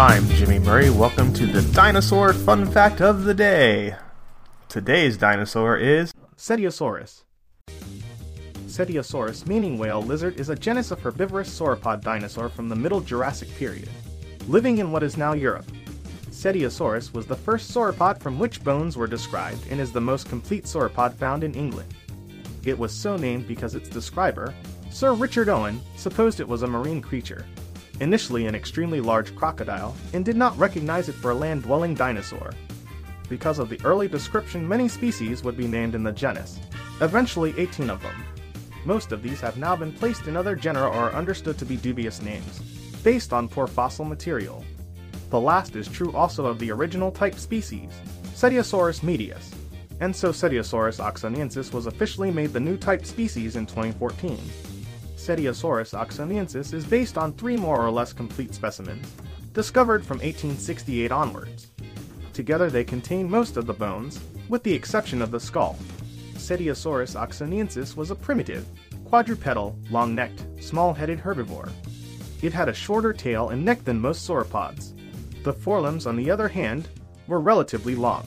I'm Jimmy Murray. Welcome to the Dinosaur Fun Fact of the Day. Today's dinosaur is Cetiosaurus. Cetiosaurus, meaning whale lizard, is a genus of herbivorous sauropod dinosaur from the Middle Jurassic period, living in what is now Europe. Cetiosaurus was the first sauropod from which bones were described and is the most complete sauropod found in England. It was so named because its describer, Sir Richard Owen, supposed it was a marine creature, initially an extremely large crocodile, and did not recognize it for a land dwelling dinosaur. Because of the early description, many species would be named in the genus, eventually 18 of them. Most of these have now been placed in other genera or are understood to be dubious names, based on poor fossil material. The last is true also of the original type species, Cetiosaurus medius, and so Cetiosaurus oxoniensis was officially made the new type species in 2014. Cetiosaurus oxoniensis is based on three more or less complete specimens, discovered from 1868 onwards. Together they contain most of the bones, with the exception of the skull. Cetiosaurus oxoniensis was a primitive, quadrupedal, long-necked, small-headed herbivore. It had a shorter tail and neck than most sauropods. The forelimbs, on the other hand, were relatively long.